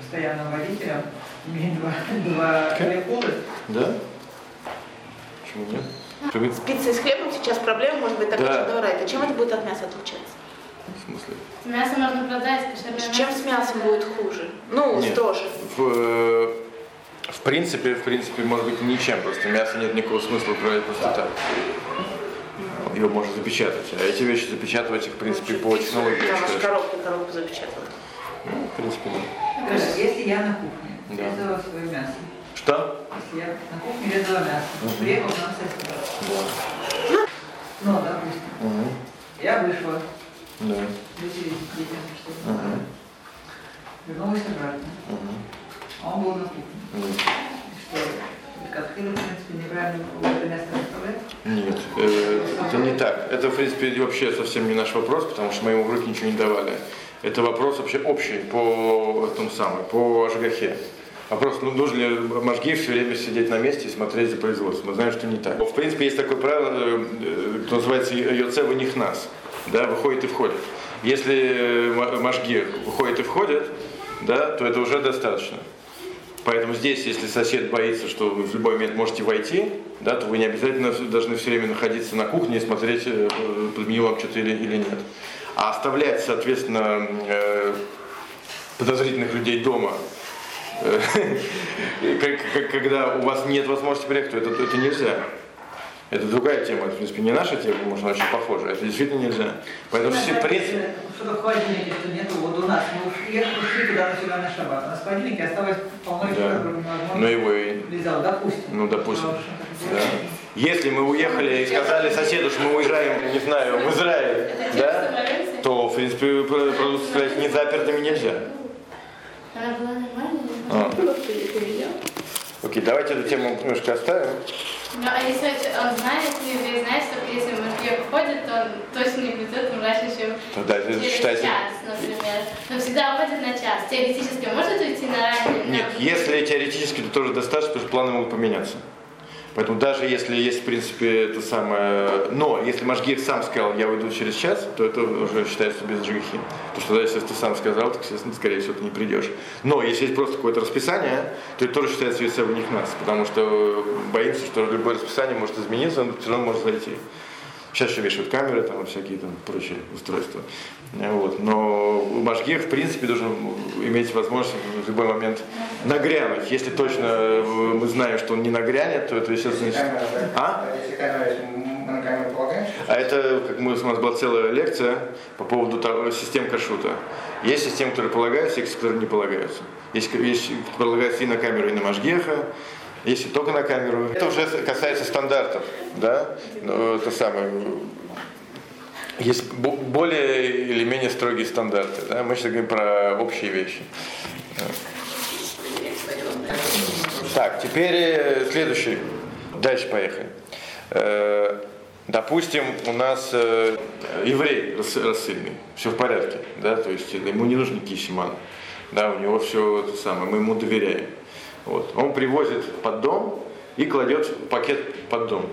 постоянным водителем, имеет два, два okay. Да? Почему нет? Чтобы- С пиццей и с хлебом сейчас проблема может быть такая, Да. что дорогая. Чем это будет от мяса отличаться? В смысле? Мясо можно продать, кошерное С чем с мясом продать. будет хуже? Ну, Нет. строже. В, э, в принципе, в принципе, может быть, ничем. Просто мясо нет никакого смысла отправлять просто так. Его можно запечатать. А эти вещи запечатывать их, в принципе, по технологии. аж что- коробку, коробку запечатала. Ну, в принципе, да. То есть, если я на кухне Да. резала свое мясо, Что? если я на кухне резала мясо, приехал нам сосед. Ну, допустим, Мгм. я вышла, Да. вытереть детям что-то, Мгм. вернулась обратно, Мгм. а он был на кухне. Мгм. И Что, коктейль, в принципе, неправильно это место оставлять? Нет, э, это не так. Это, в принципе, вообще совсем не наш вопрос, потому что мы ему в руки ничего не давали. Это вопрос вообще общий по тому самому, по Ашгахе. Вопрос, ну, нужно ли Машги все время сидеть на месте и смотреть за производством? Мы знаем, что не так. В принципе, есть такое правило, э, э, называется Йоце в них нас. Да, выходит и входит. Если э, ма- Машги выходит и входит, да, то это уже достаточно. Поэтому здесь, если сосед боится, что вы в любой момент можете войти, да, то вы не обязательно должны все время находиться на кухне и смотреть, э, подменил вам что-то или, или нет. А оставлять, соответственно, э, подозрительных людей дома, э, когда у вас нет возможности приехать, то это нельзя. Это другая тема, в принципе, не наша тема, может, она очень похожа. Это действительно нельзя. Поэтому все, принципе, Что-то в холодильнике, что нету, вот у нас, мы ушли, ушли туда-сюда на шаббат, у нас в холодильнике осталось полно Да. невозможно. ну его и Взял, допустим. Ну, допустим. Потому что Да. это Если мы уехали и сказали соседу, что мы уезжаем, не знаю, в Израиль, Это да, что то, в принципе, про- продукты сказать не запертыми нельзя. Она была нормальная. А. Окей, давайте эту тему немножко оставим. Ну, а если он знает, еврей знает, что если Машгех уходит, то он точно не придет им раньше, чем Тогда это через считайте... час, например. Но всегда уходит на час. Теоретически может уйти на ранний? Нет, на- если теоретически, то тоже достаточно, потому что планы могут поменяться. Поэтому даже если есть, в принципе, это самое... Но если Машгир сам сказал, я уйду через час, то это уже считается без жгихи. Потому что даже если ты сам сказал, то, естественно, скорее всего, ты не придешь. Но если есть просто какое-то расписание, то это тоже считается весь у них нас. Потому что боимся, что любое расписание может измениться, он все равно может зайти. Сейчас еще вешают камеры, там всякие там прочие устройства. Вот. Но Машгир, в принципе, должен иметь возможность в любой момент нагрянуть. Если точно э, мы знаем, что он не нагрянет, то это, естественно? А? Что а это, как мы, у нас была целая лекция по поводу того, систем кашута. Есть системы, которые полагаются, есть, которые не полагаются. Есть, есть полагаются и на камеру, и на Машгеха. Если только на камеру. Это уже касается стандартов, да? Ну, это самое. Есть бо- более или менее строгие стандарты. Да? Мы сейчас говорим про общие вещи. Так, теперь э, следующий. Дальше поехали. Э, Допустим, у нас э, еврей рас- рассыльный, все в порядке, да, то есть ему не нужен кисиман, да, у него все это самое, мы ему доверяем. Вот. Он привозит под дом и кладет пакет под дом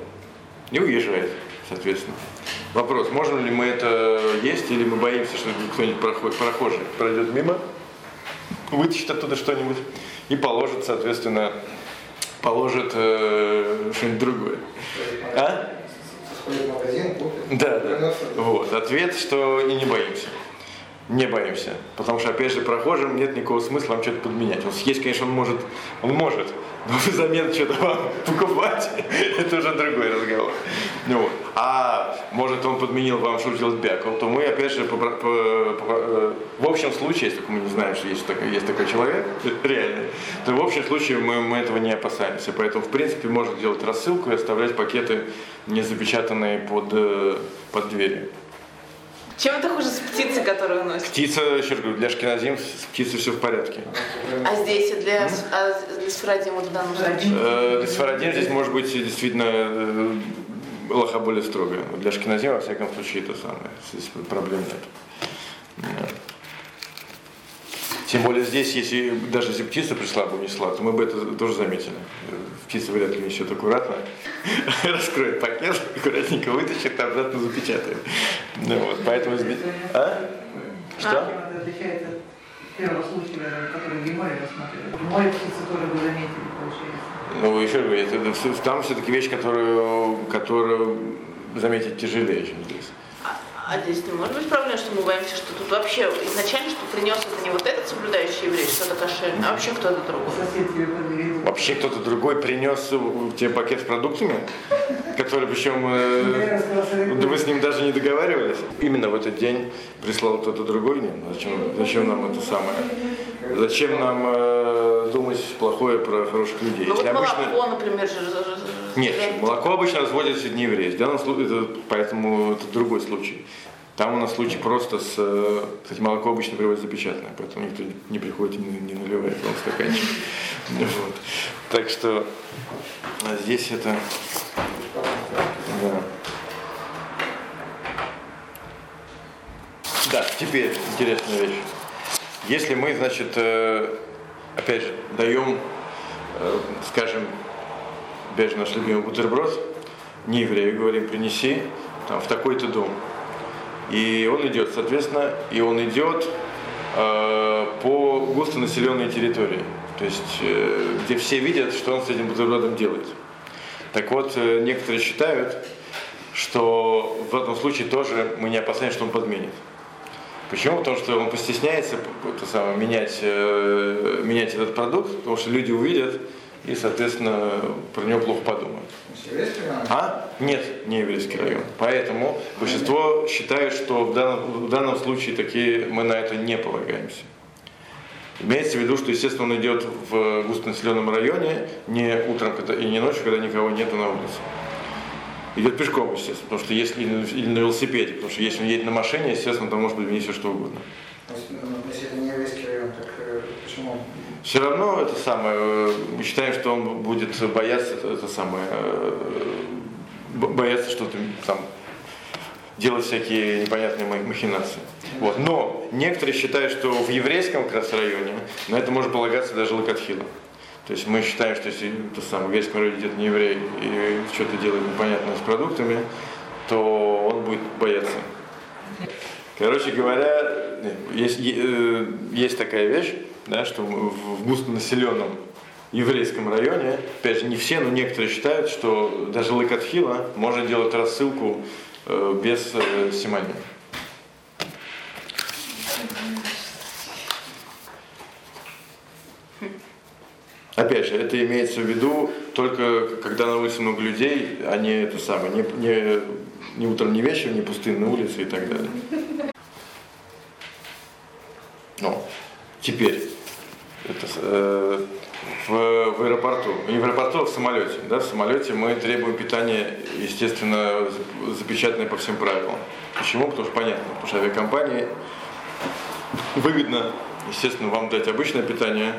и уезжает, соответственно. Вопрос, можем ли мы это есть или мы боимся, что кто-нибудь прохожий пройдет мимо, вытащит оттуда что-нибудь и положит, соответственно, положит э, что-нибудь другое. А? Да, да. Вот. Ответ, что и не боимся. Не боимся. Потому что, опять же, прохожим нет никакого смысла вам что-то подменять. Он съесть, конечно, он может, он может, но взамен что-то вам покупать, это уже другой разговор. Ну. А может он подменил вам шуртил бяков, то мы, опять же, по- по- по- э, в общем случае, если мы не знаем, что есть такой, есть такой человек, реальный, то в общем случае мы, мы этого не опасаемся. Поэтому, в принципе, можно делать рассылку и оставлять пакеты не запечатанные под, э, под дверью. Чем это хуже с птицей, которую носит? Птица, еще раз говорю, для шкиназим с птицей все в порядке. А здесь для, с- а для Сфарадима туда нужно? Э, Для сфарадим здесь может быть действительно э, лоха более строгая. Для шкиназим, во всяком случае, это самое. Здесь проблем нет. Тем более здесь, если даже если птица пришла бы унесла, то мы бы это тоже заметили. Птица вряд ли несет аккуратно, раскроет пакет, аккуратненько вытащит, обратно запечатает. Ну, вот, поэтому. А? Что? Первого случая, который птицы тоже заметили, Ну, еще говорю, это, там все-таки вещь, которую, которую заметить тяжелее, чем здесь. А здесь не может быть проблема, что мы боимся, что тут вообще изначально, что принес это не вот этот соблюдающий еврей, что-то кошерное, а вообще кто-то другой. Вообще кто-то другой принес тебе пакет с продуктами, который причем э, вы с ним даже не договаривались. Именно в этот день прислал кто-то другой. Нет, ну зачем, зачем нам это самое? Зачем нам э, думать плохое про хороших людей? Ну вот обычно... молоко, например, же... Нет, молоко обычно разводится не евреи. В данном случае, поэтому это другой случай. Там у нас случай просто с... Кстати, молоко обычно приводится запечатанное, поэтому никто не приходит и не, не наливает вам стаканчик. Вот. Так что а здесь это... Да. Да, теперь интересная вещь. Если мы, значит, э, опять же, даем, э, скажем, опять же, наш любимый бутерброд, не еврею говорим, принеси там, в такой-то дом. И он идет, соответственно, и он идет э, по густонаселенной территории. То есть, э, где все видят, что он с этим бутербродом делает. Так вот, э, некоторые считают, что в этом случае тоже мы не опасаемся, что он подменит. Почему? Потому что он постесняется это самое, менять, э, менять этот продукт, потому что люди увидят и, соответственно, про него плохо подумают. А? Нет, не еврейский район. Поэтому большинство считает, что в данном, в данном случае такие мы на это не полагаемся. Имеется в виду, что, естественно, он идет в густонаселенном районе не утром и не ночью, когда никого нету на улице. Идет пешком, естественно, потому что если или на велосипеде, потому что если он едет на машине, естественно, там может быть вне все что угодно. Если это не еврейский район, так э, почему? Все равно это самое, э, мы считаем, что он будет бояться, это самое, э, бояться что-то там делать всякие непонятные махинации. Вот. Но некоторые считают, что в еврейском как раз районе на это может полагаться даже лакатхила. То есть мы считаем, что если то самое, в еврейском районе где-то не еврей и что-то делает непонятное с продуктами, то он будет бояться. Короче говоря, есть, э, есть такая вещь, да, что в густонаселенном еврейском районе, опять же, не все, но некоторые считают, что даже лакатхила можно делать рассылку э, без э, симонии. Опять же, это имеется в виду только когда на улице много людей, а не это самое, не, не, не утром, не вечером, не пустынные улицы и так далее. Ну, теперь, это, э, в, в аэропорту, не в аэропорту, а в самолете. Да, в самолете мы требуем питания, естественно, запечатанное по всем правилам. Почему? Потому что понятно, потому что авиакомпании выгодно, естественно, вам дать обычное питание,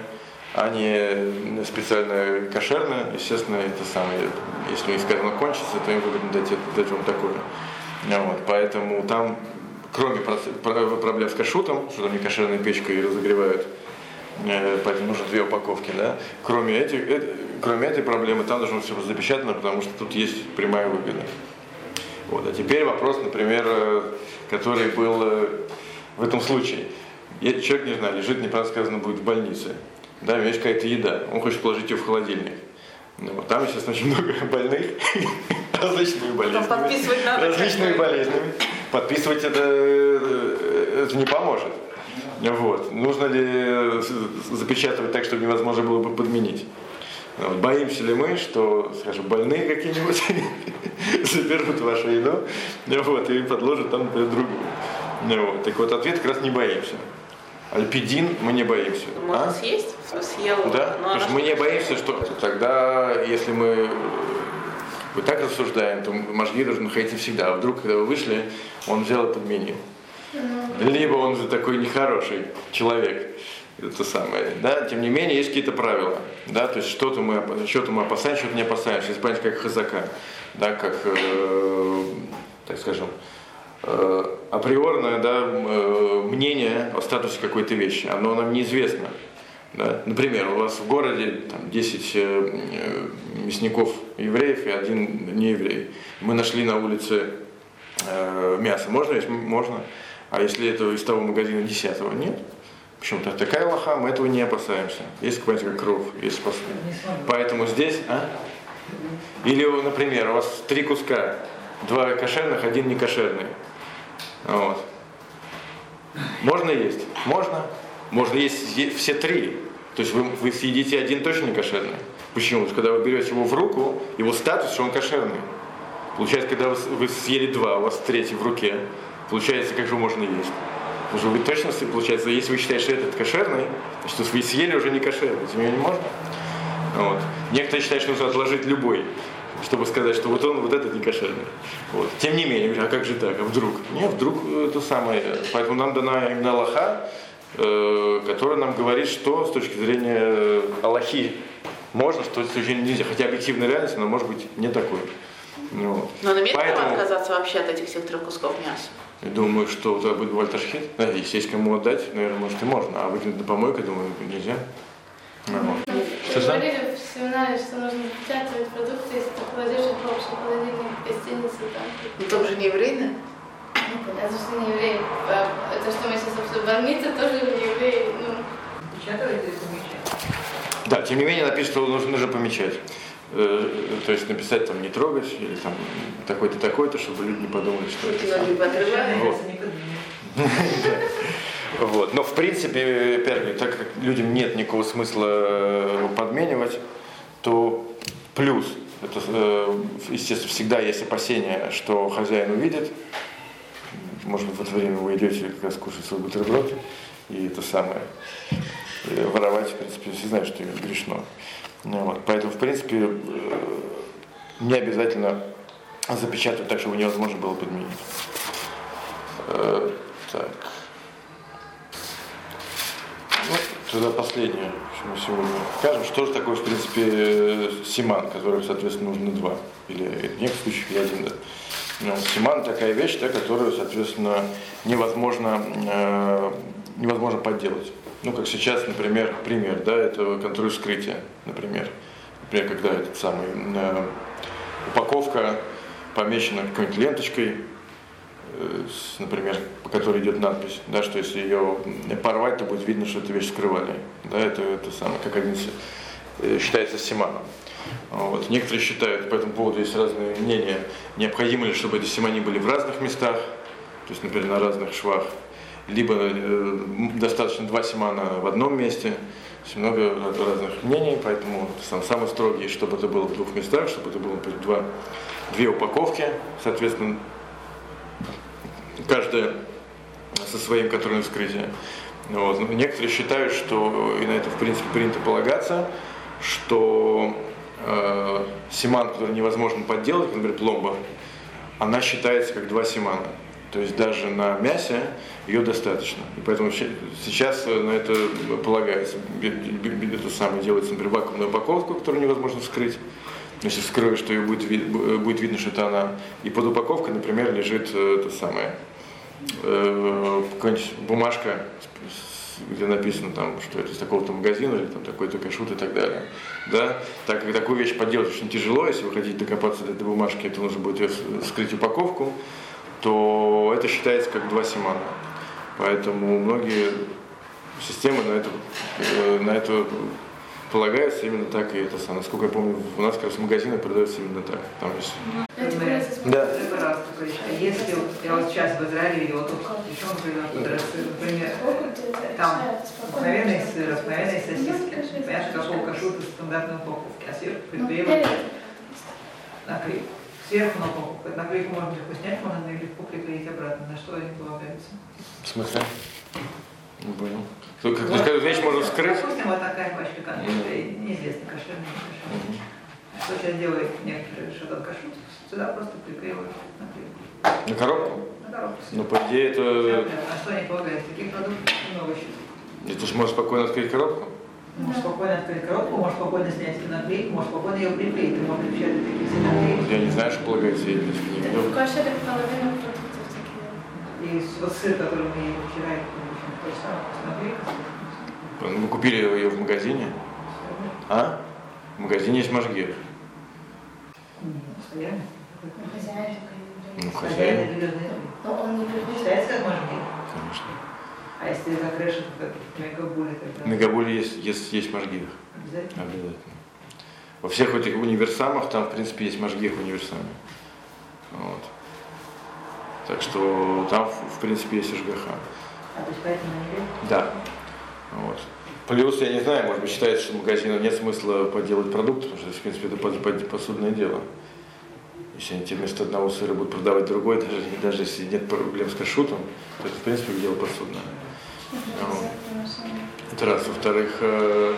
а не специально кошерное. Естественно, это самое, если у них, скажем, кончится, то им выгодно дать, дать вам такое. Вот, поэтому там кроме проблем с кашутом, что там не кошерной печкой разогревают, э, поэтому нужно две упаковки, да, кроме, этих, э, кроме этой проблемы там должно все запечатано, потому что тут есть прямая выгода. Вот. А теперь вопрос, например, э, который был в этом случае. Человек, не знаю, лежит, неправильно сказано, будет в больнице. Да, у него есть какая-то еда, он хочет положить ее в холодильник. Ну, вот там, естественно, очень много больных, различными болезнями. Различными болезнями подписывать это, э, это не поможет. Вот. Нужно ли запечатывать так, чтобы невозможно было бы подменить? Вот. Боимся ли мы, что, скажем, больные какие-нибудь заберут вашу еду вот, и подложат там, другую? Вот. Так вот, ответ как раз не боимся. Альпидин мы не боимся. Можно а? съесть? Съел, да? Потому что мы не боимся, что тогда, если мы вы так рассуждаем, то мозги должны находиться всегда. А вдруг, когда вы вышли, он взял и подменил. Либо он же такой нехороший человек. Это самое. Да? Тем не менее, есть какие-то правила. Да? То есть что-то мы, что-то мы опасаемся, что-то не опасаемся. Понять, как хазака, да? как, э, так скажем, э, априорное да, э, мнение о статусе какой-то вещи. Оно нам неизвестно. Да? Например, у вас в городе там, 10 э, э, мясников евреев и один нееврей. Мы нашли на улице э, мясо. Можно есть? Можно. А если это из того магазина 10 нет? Почему-то такая лоха, мы этого не опасаемся. Есть какая-нибудь кровь, есть спас... Поэтому здесь, а? Или, например, у вас три куска, два кошерных, один не кошерный. Вот. Можно есть? Можно. Можно есть все три. То есть вы, вы съедите один точно не кошерный. Почему? Потому что когда вы берете его в руку, его статус, что он кошерный. Получается, когда вы, вы съели два, у вас третий в руке, получается, как же можно есть? Потому что вы точно, получается, если вы считаете, что этот кошерный, значит, вы съели уже не кошерный, тем не можно. Вот. Некоторые считают, что нужно отложить любой, чтобы сказать, что вот он, вот этот не кошерный. Вот. Тем не менее, а как же так, а вдруг? Нет, вдруг это самое. Поэтому нам дана именно Аллаха, э, которая нам говорит, что с точки зрения Аллахи можно, с точки зрения нельзя. Хотя объективная реальность, она может быть не такой. Вот. Но он имеет Поэтому... отказаться вообще от этих всех трех кусков мяса? Я думаю, что это будет вольташхит. Если есть кому отдать, наверное, может и можно. А выкинуть на помойку, думаю, нельзя. Нормально. Ну, говорили в семинаре, что нужно печатать продукты, если ты кладешь их в общий холодильник гостиницы. Там. Ну, там же не еврей, да? Ну, понятно, что не еврей. А, это что мы сейчас обсуждаем. Бармица тоже не еврей. Ну. Печатают или помечать? Да, тем не менее написано, что нужно же помечать. Э, то есть написать там не трогать или там такой-то такой-то, чтобы люди не подумали, что это. Вот. Но в принципе, опять так как людям нет никакого смысла э, подменивать, то плюс, это, э, естественно, всегда есть опасение, что хозяин увидит, может быть, в это время вы идете как раз кушать свой бутерброд, и это самое, воровать, в принципе, все знают, что грешно. Ну вот. Поэтому, в принципе, э, не обязательно запечатывать так, чтобы невозможно было подменить. Так. Тогда последнее, что мы сегодня скажем, что же такое, в принципе, симан, который, соответственно, нужно два, или в некоторых случаях и один. Да. Ну, симан такая вещь, да, которую, соответственно, невозможно, э, невозможно подделать. Ну, как сейчас, например, пример, да, это контроль вскрытия, например. Например, когда этот самый э, упаковка помечена какой-нибудь ленточкой, Э, например, по которой идет надпись, да, что если ее порвать, то будет видно, что эту вещь скрывали. Да, это, это самое, как один э, считается симаном. Вот. Некоторые считают, по этому поводу есть разные мнения, необходимо ли, чтобы эти симани были в разных местах, то есть, например, на разных швах, либо э, достаточно два симана в одном месте, есть много разных мнений, поэтому сам, самый строгий, чтобы это было в двух местах, чтобы это было например, два, две упаковки, соответственно, каждая со своим контрольным вскрытием. Вот. Некоторые считают, что, и на это в принципе принято полагаться, что э, симан, который невозможно подделать, например, пломба, она считается как два симана. То есть даже на мясе ее достаточно. И поэтому сейчас на это полагается. Это самое делается, например, вакуумную упаковку, которую невозможно вскрыть. Если вскроешь, что ее будет, будет видно, что это она. И под упаковкой, например, лежит э, это самое э, бумажка, где написано там, что это из такого-то магазина или там такой-то кашут и так далее. Да? Так как такую вещь поделать очень тяжело, если вы хотите докопаться до этой бумажки, это нужно будет скрыть упаковку, то это считается как два симана. Поэтому многие системы на это, э, на это полагается именно так, и это самое. Насколько я помню, у нас как раз магазины продаются именно так. Там есть... Да. Если я вот сейчас в Израиле видела тут девчонка, например, там обыкновенные сыр, обыкновенные сосиски, понятно, какого кашрута стандартной упаковки, а сверху приклеивают наклейку. Сверху на упаковку. Наклейку можно легко снять, можно легко приклеить обратно. На что они полагаются? В смысле? Не понял. Что, как, вот, как вещь можно скрыть? Допустим, вот такая пачка конфеты, неизвестно, кошерная, не кошерная. Что сейчас делает некоторые шатан кашут, сюда просто приклеивают наклейку. На коробку? На коробку. Ну, по идее, это... А что они полагают? Таких продуктов много еще. Это же можно спокойно открыть коробку? Можешь спокойно открыть коробку, можешь спокойно снять наклейку, можешь спокойно ее приклеить, ты можешь печатать такие все наклейки. Я не знаю, что полагается, я не видел. Это половина продуктов такие. И вот сыр, который мы ели вчера, вы купили ее в магазине? А? В магазине есть Машгир. Ну, хозяин. Но он не Считается как Машгир. Конечно. А если закрышит в мегабуле тогда? В мегабуле есть, есть, есть мажгих. Обязательно? Обязательно. Во всех этих универсамах там, в принципе, есть мажгих в универсаме. Вот. Так что там, в принципе, есть ЖГХ. А то есть поэтому не Да. Вот. Плюс, я не знаю, может быть, считается, что магазину нет смысла поделать продукт, потому что, в принципе, это посудное дело. Если они тебе вместо одного сыра будут продавать другой, даже, даже если нет проблем с кашутом, то это, в принципе, дело посудное. Это раз. Во-вторых, э,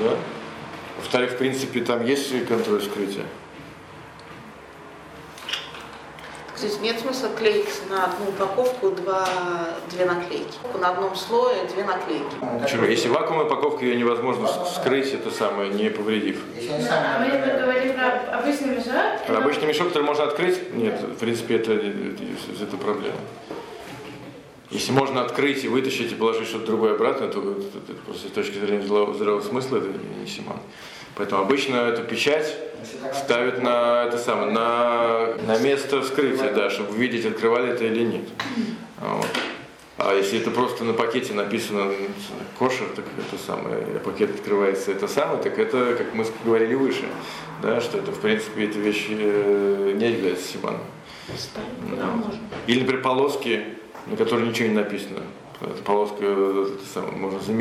да. Во-вторых, в принципе, там есть контроль вскрытия. Здесь нет смысла клеить на одну упаковку два, две наклейки. На одном слое две наклейки. Почему? Если вакуумная упаковка, ее невозможно скрыть, это самое, не повредив. А мы говорим про обычный мешок. А Обычный мешок, который можно открыть, нет, в принципе, это, это, это проблема. Если можно открыть и вытащить и положить что-то другое обратно, то это, это просто с точки зрения здравого, здравого смысла это не, симан. Поэтому обычно эту печать ставят на это самое, на, на место вскрытия, да, чтобы увидеть, открывали это или нет. А Вот. А если это просто на пакете написано кошер, так это самое, а пакет открывается это самое, так это, как мы говорили выше, да, что это в принципе эта вещь э, не является симаном. Можно? Или, например, полоски, на которых ничего не написано. Полоска, э, можно заменить.